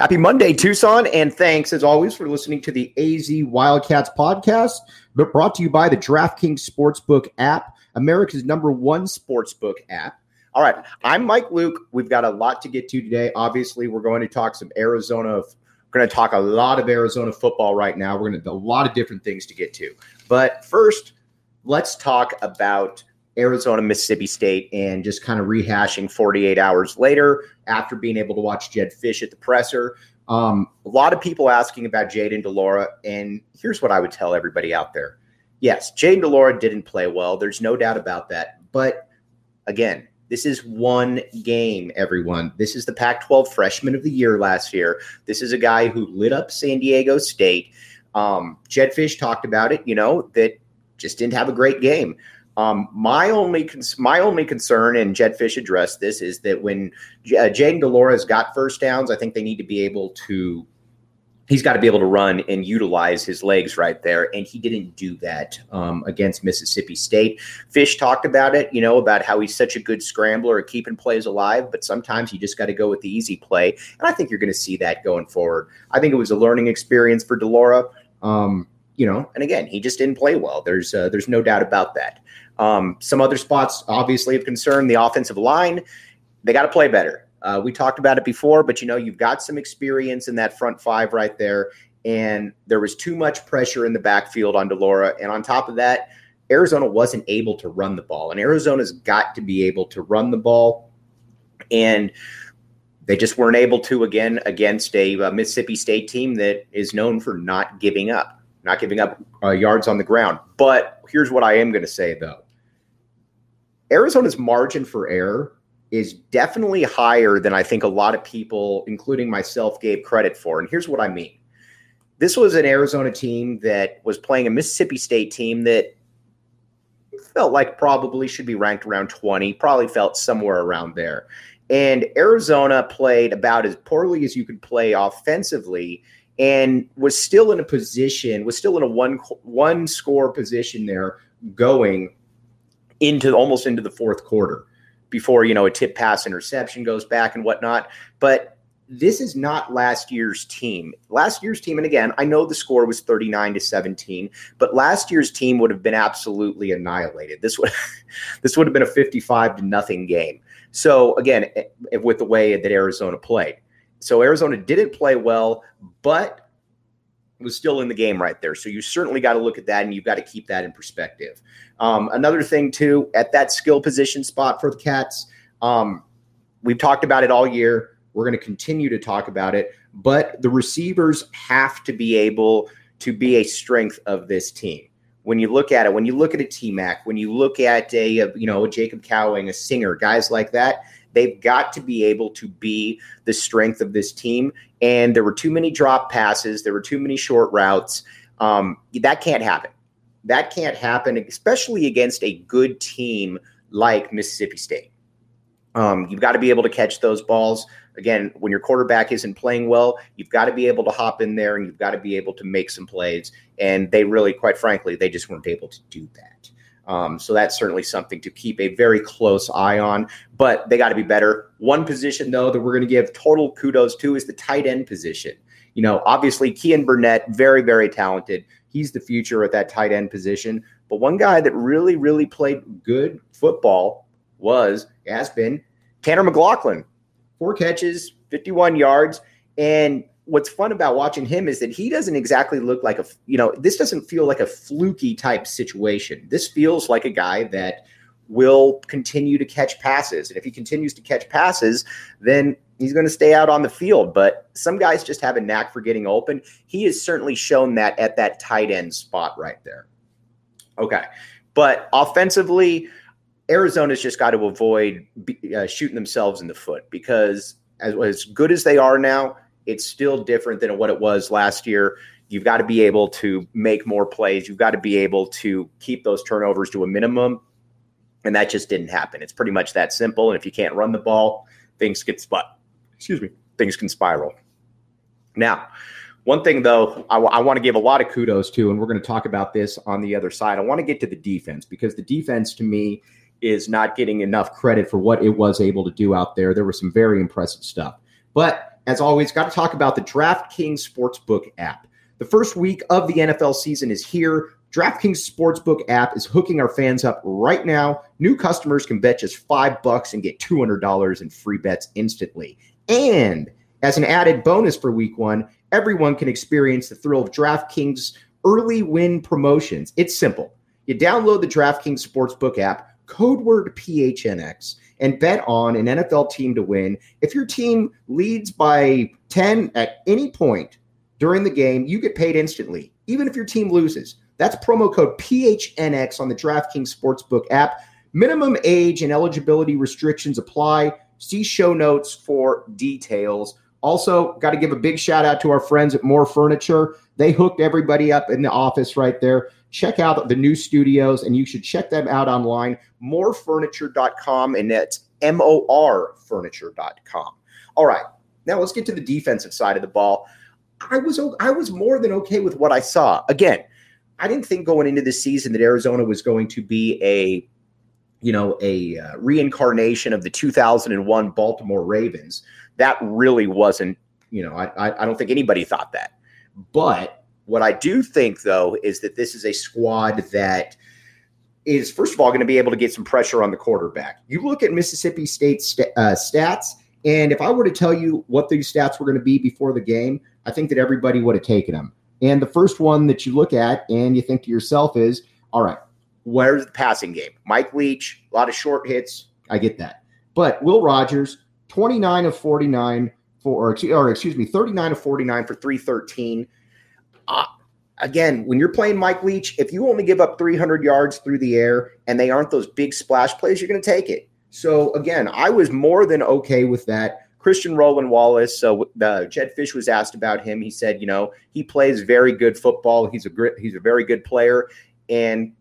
Happy Monday, Tucson, and thanks as always for listening to the AZ Wildcats podcast, brought to you by the DraftKings Sportsbook app, America's number one sportsbook app. All right, I'm Mike Luke. We've got a lot to get to today. Obviously, we're going to talk some Arizona. We're going to talk a lot of Arizona football right now. We're going to a lot of different things to get to. But first, let's talk about Arizona, Mississippi State, and just kind of rehashing 48 hours later after being able to watch Jedd Fisch at the presser. Um, a lot of people asking about Jayden de Laura, and here's what I would tell everybody out there. Yes, Jayden de Laura didn't play well. There's no doubt about that. But again, this is one game, everyone. This is the Pac 12 freshman of the year last year. This is a guy who lit up San Diego State. Um, Jedd Fisch talked about it, you know, that just didn't have a great game. Um, my only cons- my only concern, and Jedd Fisch addressed this, is that when J- uh, Jayden de Laura's got first downs, I think they need to be able to. He's got to be able to run and utilize his legs right there, and he didn't do that um, against Mississippi State. Fisch talked about it, you know, about how he's such a good scrambler at keeping plays alive, but sometimes you just got to go with the easy play, and I think you're going to see that going forward. I think it was a learning experience for de Laura. Um, you know, and again, he just didn't play well. There's uh, there's no doubt about that. Um, some other spots, obviously, of concern the offensive line. They got to play better. Uh, we talked about it before, but you know, you've got some experience in that front five right there. And there was too much pressure in the backfield on de Laura. And on top of that, Arizona wasn't able to run the ball. And Arizona's got to be able to run the ball. And they just weren't able to again against a, a Mississippi State team that is known for not giving up, not giving up uh, yards on the ground. But here's what I am going to say, though Arizona's margin for error is definitely higher than I think a lot of people, including myself, gave credit for. And here's what I mean this was an Arizona team that was playing a Mississippi State team that felt like probably should be ranked around 20, probably felt somewhere around there. And Arizona played about as poorly as you could play offensively and was still in a position, was still in a one one score position there going into almost into the fourth quarter before you know a tip pass interception goes back and whatnot. But this is not last year's team. Last year's team, and again, I know the score was 39 to 17, but last year's team would have been absolutely annihilated. This would this would have been a 55 to nothing game. So again, eh, with the way that Arizona played. So Arizona didn't play well, but was still in the game right there. So you certainly got to look at that and you've got to keep that in perspective. Um, another thing, too, at that skill position spot for the Cats, um, we've talked about it all year. We're going to continue to talk about it, but the receivers have to be able to be a strength of this team. When you look at it, when you look at a T Mac, when you look at a, a you know a Jacob Cowing, a singer, guys like that, They've got to be able to be the strength of this team. And there were too many drop passes, there were too many short routes. Um, that can't happen. That can't happen, especially against a good team like Mississippi State. Um, you've got to be able to catch those balls. Again, when your quarterback isn't playing well, you've got to be able to hop in there and you've got to be able to make some plays. And they really, quite frankly, they just weren't able to do that. Um, so that's certainly something to keep a very close eye on. But they got to be better. One position, though, that we're going to give total kudos to is the tight end position. You know, obviously, Keyan Burnett, very, very talented. He's the future at that tight end position. But one guy that really, really played good football was, has been, Tanner McLachlan. Four catches, 51 yards. And what's fun about watching him is that he doesn't exactly look like a you know this doesn't feel like a fluky type situation. This feels like a guy that will continue to catch passes, and if he continues to catch passes, then he's going to stay out on the field. But some guys just have a knack for getting open. He has certainly shown that at that tight end spot right there. Okay, but offensively. Arizona's just got to avoid uh, shooting themselves in the foot because as, as good as they are now, it's still different than what it was last year. You've got to be able to make more plays. You've got to be able to keep those turnovers to a minimum. And that just didn't happen. It's pretty much that simple. And if you can't run the ball, things get spot. Excuse me. Things can spiral. Now, one thing though, I, w- I want to give a lot of kudos to, and we're going to talk about this on the other side. I want to get to the defense because the defense to me is not getting enough credit for what it was able to do out there. There was some very impressive stuff. But as always, got to talk about the DraftKings Sportsbook app. The first week of the NFL season is here. DraftKings Sportsbook app is hooking our fans up right now. New customers can bet just five bucks and get $200 in free bets instantly. And as an added bonus for week one, everyone can experience the thrill of DraftKings early win promotions. It's simple. You download the DraftKings Sportsbook app code word PHNX and bet on an NFL team to win. If your team leads by 10 at any point during the game, you get paid instantly, even if your team loses. That's promo code PHNX on the DraftKings Sportsbook app. Minimum age and eligibility restrictions apply. See show notes for details. Also, got to give a big shout out to our friends at More Furniture. They hooked everybody up in the office right there. Check out the new studios and you should check them out online morefurniture.com and that's m-o-r furniture.com all right now let's get to the defensive side of the ball. I was i was more than okay with what i saw. Again i didn't think going into the season that arizona was going to be a you know a uh, reincarnation of the 2001 baltimore ravens. That really wasn't you know I, I don't think anybody thought that but what I do think, though, is that this is a squad that is, first of all, going to be able to get some pressure on the quarterback. You look at Mississippi State's st- uh, stats, and if I were to tell you what these stats were going to be before the game, I think that everybody would have taken them. And the first one that you look at and you think to yourself is, all right, where's the passing game? Mike Leach, a lot of short hits. I get that. But Will Rogers, 29 of 49 for, or, or excuse me, 39 of 49 for 313 uh, again, when you're playing Mike Leach, if you only give up 300 yards through the air and they aren't those big splash plays, you're going to take it. So again, I was more than okay with that. Christian Roland Wallace. Uh, so the uh, Jedd Fisch was asked about him. He said, you know, he plays very good football. He's a great, he's a very good player, and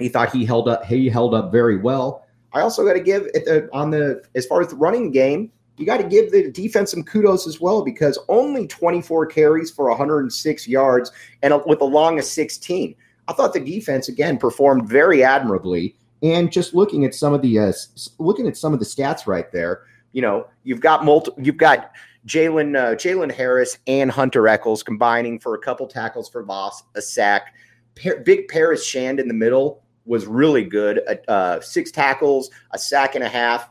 he thought he held up. He held up very well. I also got to give it on the as far as the running game you got to give the defense some kudos as well because only 24 carries for 106 yards and with a long of 16. I thought the defense again performed very admirably. And just looking at some of the uh, looking at some of the stats right there, you know, you've got multi, you've got Jalen uh, Jalen Harris and Hunter Echols combining for a couple tackles for loss, a sack. Pa- big Paris Shand in the middle was really good. Uh, six tackles, a sack and a half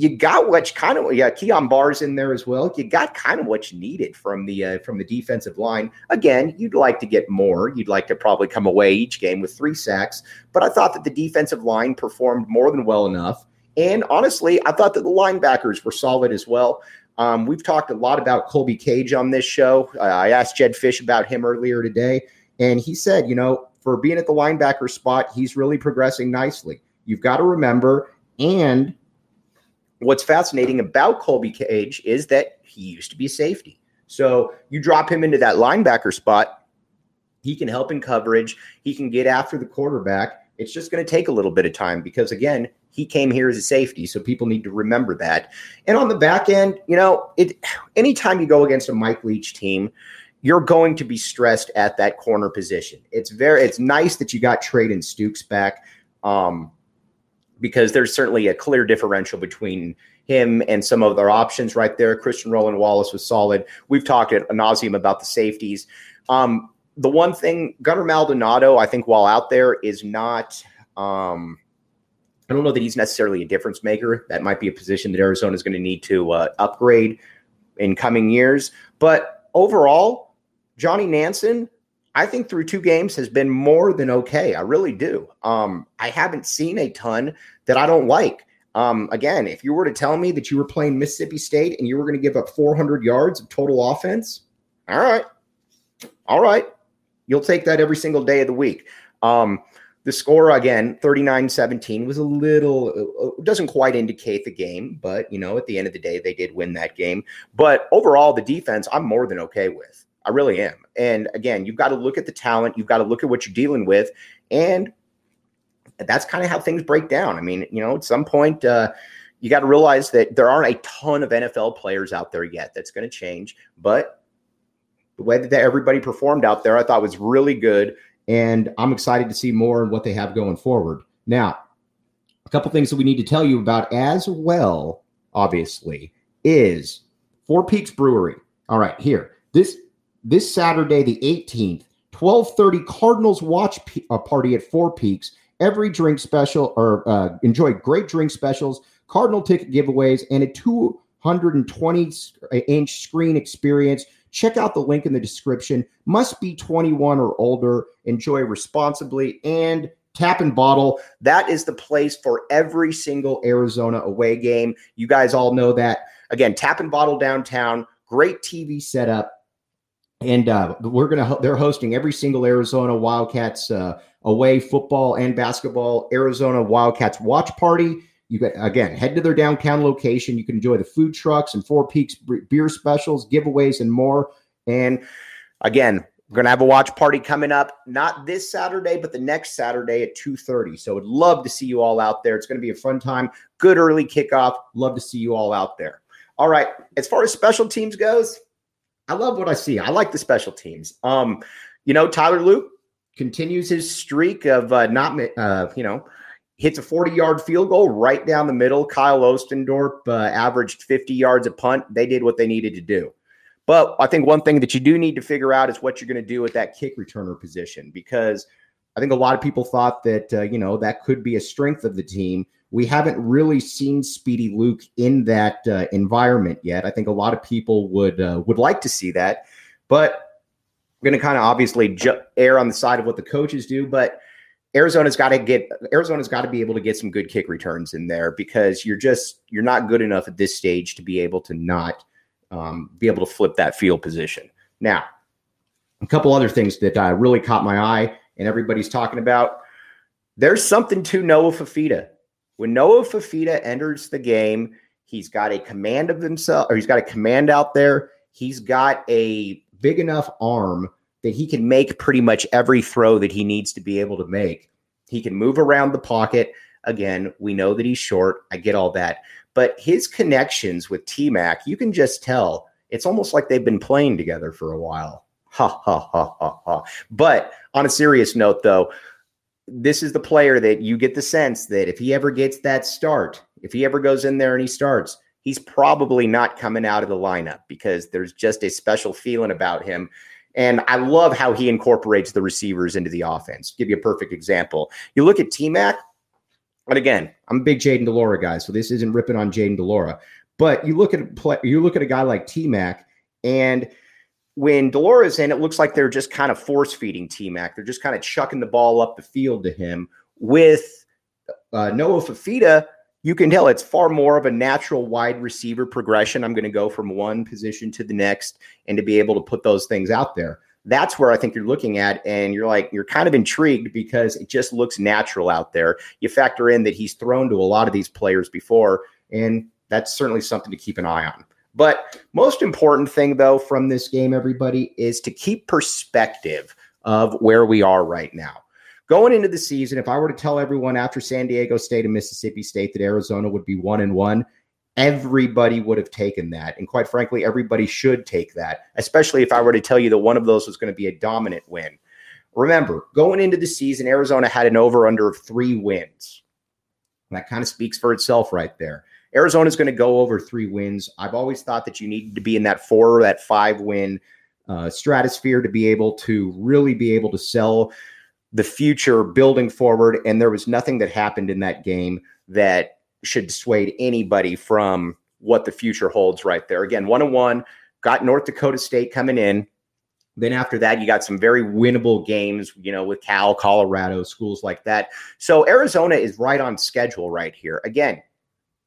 you got what kind of yeah, Kyon Barrs in there as well. You got kind of what you needed from the uh, from the defensive line. Again, you'd like to get more. You'd like to probably come away each game with three sacks, but I thought that the defensive line performed more than well enough. And honestly, I thought that the linebackers were solid as well. Um, we've talked a lot about Colby Cage on this show. Uh, I asked Jedd Fisch about him earlier today, and he said, you know, for being at the linebacker spot, he's really progressing nicely. You've got to remember, and what's fascinating about Colby Cage is that he used to be safety. So you drop him into that linebacker spot, he can help in coverage, he can get after the quarterback. It's just going to take a little bit of time because again, he came here as a safety, so people need to remember that. And on the back end, you know, it anytime you go against a Mike Leach team, you're going to be stressed at that corner position. It's very it's nice that you got Treydan Stukes back. Um, because there's certainly a clear differential between him and some of their options right there. Christian Roland Wallace was solid. We've talked at nauseum about the safeties. Um, the one thing, Gunnar Maldonado, I think while out there is not. Um, I don't know that he's necessarily a difference maker. That might be a position that Arizona is going to need to uh, upgrade. in coming years. But overall, Johnny Nansen, I think through two games has been more than okay. I really do. Um, I haven't seen a ton that I don't like. Um, again, if you were to tell me that you were playing Mississippi State and you were going to give up 400 yards of total offense, all right, all right, you'll take that every single day of the week. Um, the score again, 39-17 was a little uh, doesn't quite indicate the game, but you know, at the end of the day they did win that game. But overall the defense I'm more than okay with. I really am. And again, you've got to look at the talent, you've got to look at what you're dealing with and that's kind of how things break down. I mean, you know, at some point uh, you got to realize that there aren't a ton of NFL players out there yet. That's going to change, but the way that everybody performed out there, I thought was really good and I'm excited to see more and what they have going forward. Now, a couple things that we need to tell you about as well, obviously, is Four Peaks Brewery. All right, here. This this Saturday, the 18th, 12:30 Cardinals watch p- uh, party at Four Peaks. Every drink special or uh, enjoy great drink specials, Cardinal ticket giveaways, and a 220 inch screen experience Check out the link in the description. Must be 21 or older. Enjoy responsibly and tap and bottle. That is the place for every single Arizona away game. You guys all know that. Again, tap and bottle downtown. Great TV setup. And uh, we're gonna they're hosting every single Arizona Wildcats uh, away football and basketball Arizona Wildcats watch party. You get again, head to their downtown location. You can enjoy the food trucks and Four Peaks beer specials, giveaways, and more. And again, we're gonna have a watch party coming up, not this Saturday, but the next Saturday at 2:30. So I'd love to see you all out there. It's gonna be a fun time. Good early kickoff. Love to see you all out there. All right. As far as special teams goes, I love what I see. I like the special teams. Um, you know, Tyler Loop continues his streak of uh, not, uh, you know, hits a 40 yard field goal right down the middle. Kyle Ostendorp uh, averaged 50 yards a punt. They did what they needed to do. But I think one thing that you do need to figure out is what you're going to do with that kick returner position because I think a lot of people thought that, uh, you know, that could be a strength of the team. We haven't really seen Speedy Luke in that uh, environment yet. I think a lot of people would uh, would like to see that, but I'm going to kind of obviously ju- err on the side of what the coaches do. But Arizona's got to get Arizona's got to be able to get some good kick returns in there because you're just you're not good enough at this stage to be able to not um, be able to flip that field position. Now, a couple other things that uh, really caught my eye and everybody's talking about. There's something to Noah Fifita. When Noah Fifita enters the game, he's got a command of himself, or he's got a command out there. He's got a big enough arm that he can make pretty much every throw that he needs to be able to make. He can move around the pocket. Again, we know that he's short. I get all that. But his connections with T Mac, you can just tell it's almost like they've been playing together for a while. Ha ha ha ha ha. But on a serious note, though, this is the player that you get the sense that if he ever gets that start, if he ever goes in there and he starts, he's probably not coming out of the lineup because there's just a special feeling about him and I love how he incorporates the receivers into the offense. Give you a perfect example. You look at T Mac, and again, I'm a big Jayden de Laura guy, so this isn't ripping on Jayden de Laura. But you look at play, you look at a guy like T Mac, and when de Laura's in, it looks like they're just kind of force feeding T Mac. They're just kind of chucking the ball up the field to him. With uh, Noah Fifita, you can tell it's far more of a natural wide receiver progression. I'm going to go from one position to the next and to be able to put those things out there. That's where I think you're looking at, and you're like, you're kind of intrigued because it just looks natural out there. You factor in that he's thrown to a lot of these players before, and that's certainly something to keep an eye on. But most important thing, though, from this game, everybody, is to keep perspective of where we are right now. Going into the season, if I were to tell everyone after San Diego State and Mississippi State that Arizona would be one and one, everybody would have taken that. And quite frankly, everybody should take that, especially if I were to tell you that one of those was going to be a dominant win. Remember, going into the season, Arizona had an over under of three wins. That kind of speaks for itself right there. Arizona's going to go over three wins. I've always thought that you needed to be in that four or that five win uh, stratosphere to be able to really be able to sell the future building forward. And there was nothing that happened in that game that should dissuade anybody from what the future holds right there. Again, one on one, got North Dakota State coming in. Then after that, you got some very winnable games, you know, with Cal, Colorado, schools like that. So Arizona is right on schedule right here. Again,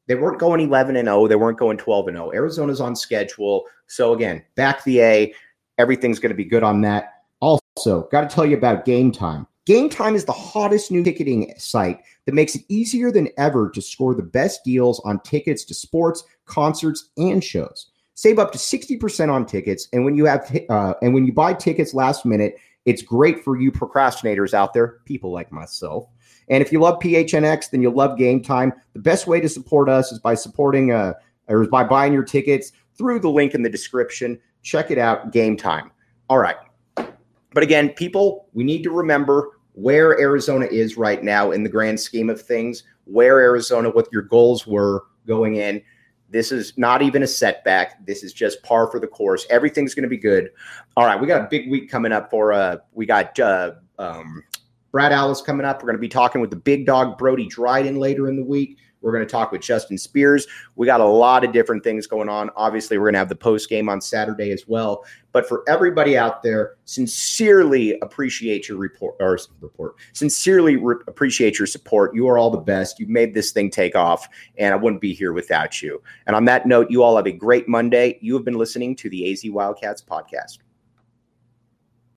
they weren't going 11 and 0, they weren't going 12 and 0. Arizona's on schedule. So again, back the A, everything's going to be good on that. Also, got to tell you about Game Time. Game Time is the hottest new ticketing site that makes it easier than ever to score the best deals on tickets to sports, concerts, and shows. Save up to 60% on tickets, and when you have uh, and when you buy tickets last minute, it's great for you procrastinators out there, people like myself. And if you love PHNX, then you'll love Game Time. The best way to support us is by supporting uh, or by buying your tickets through the link in the description. Check it out, Game Time. All right. But again, people, we need to remember where Arizona is right now in the grand scheme of things, where Arizona, what your goals were going in. This is not even a setback. This is just par for the course. Everything's going to be good. All right, we got a big week coming up for uh we got uh um Brad Allis coming up. We're going to be talking with the big dog Brody Dryden later in the week. We're going to talk with Justin Spears. We got a lot of different things going on. Obviously, we're going to have the post game on Saturday as well. But for everybody out there, sincerely appreciate your report or report. Sincerely re- appreciate your support. You are all the best. You've made this thing take off, and I wouldn't be here without you. And on that note, you all have a great Monday. You have been listening to the AZ Wildcats podcast.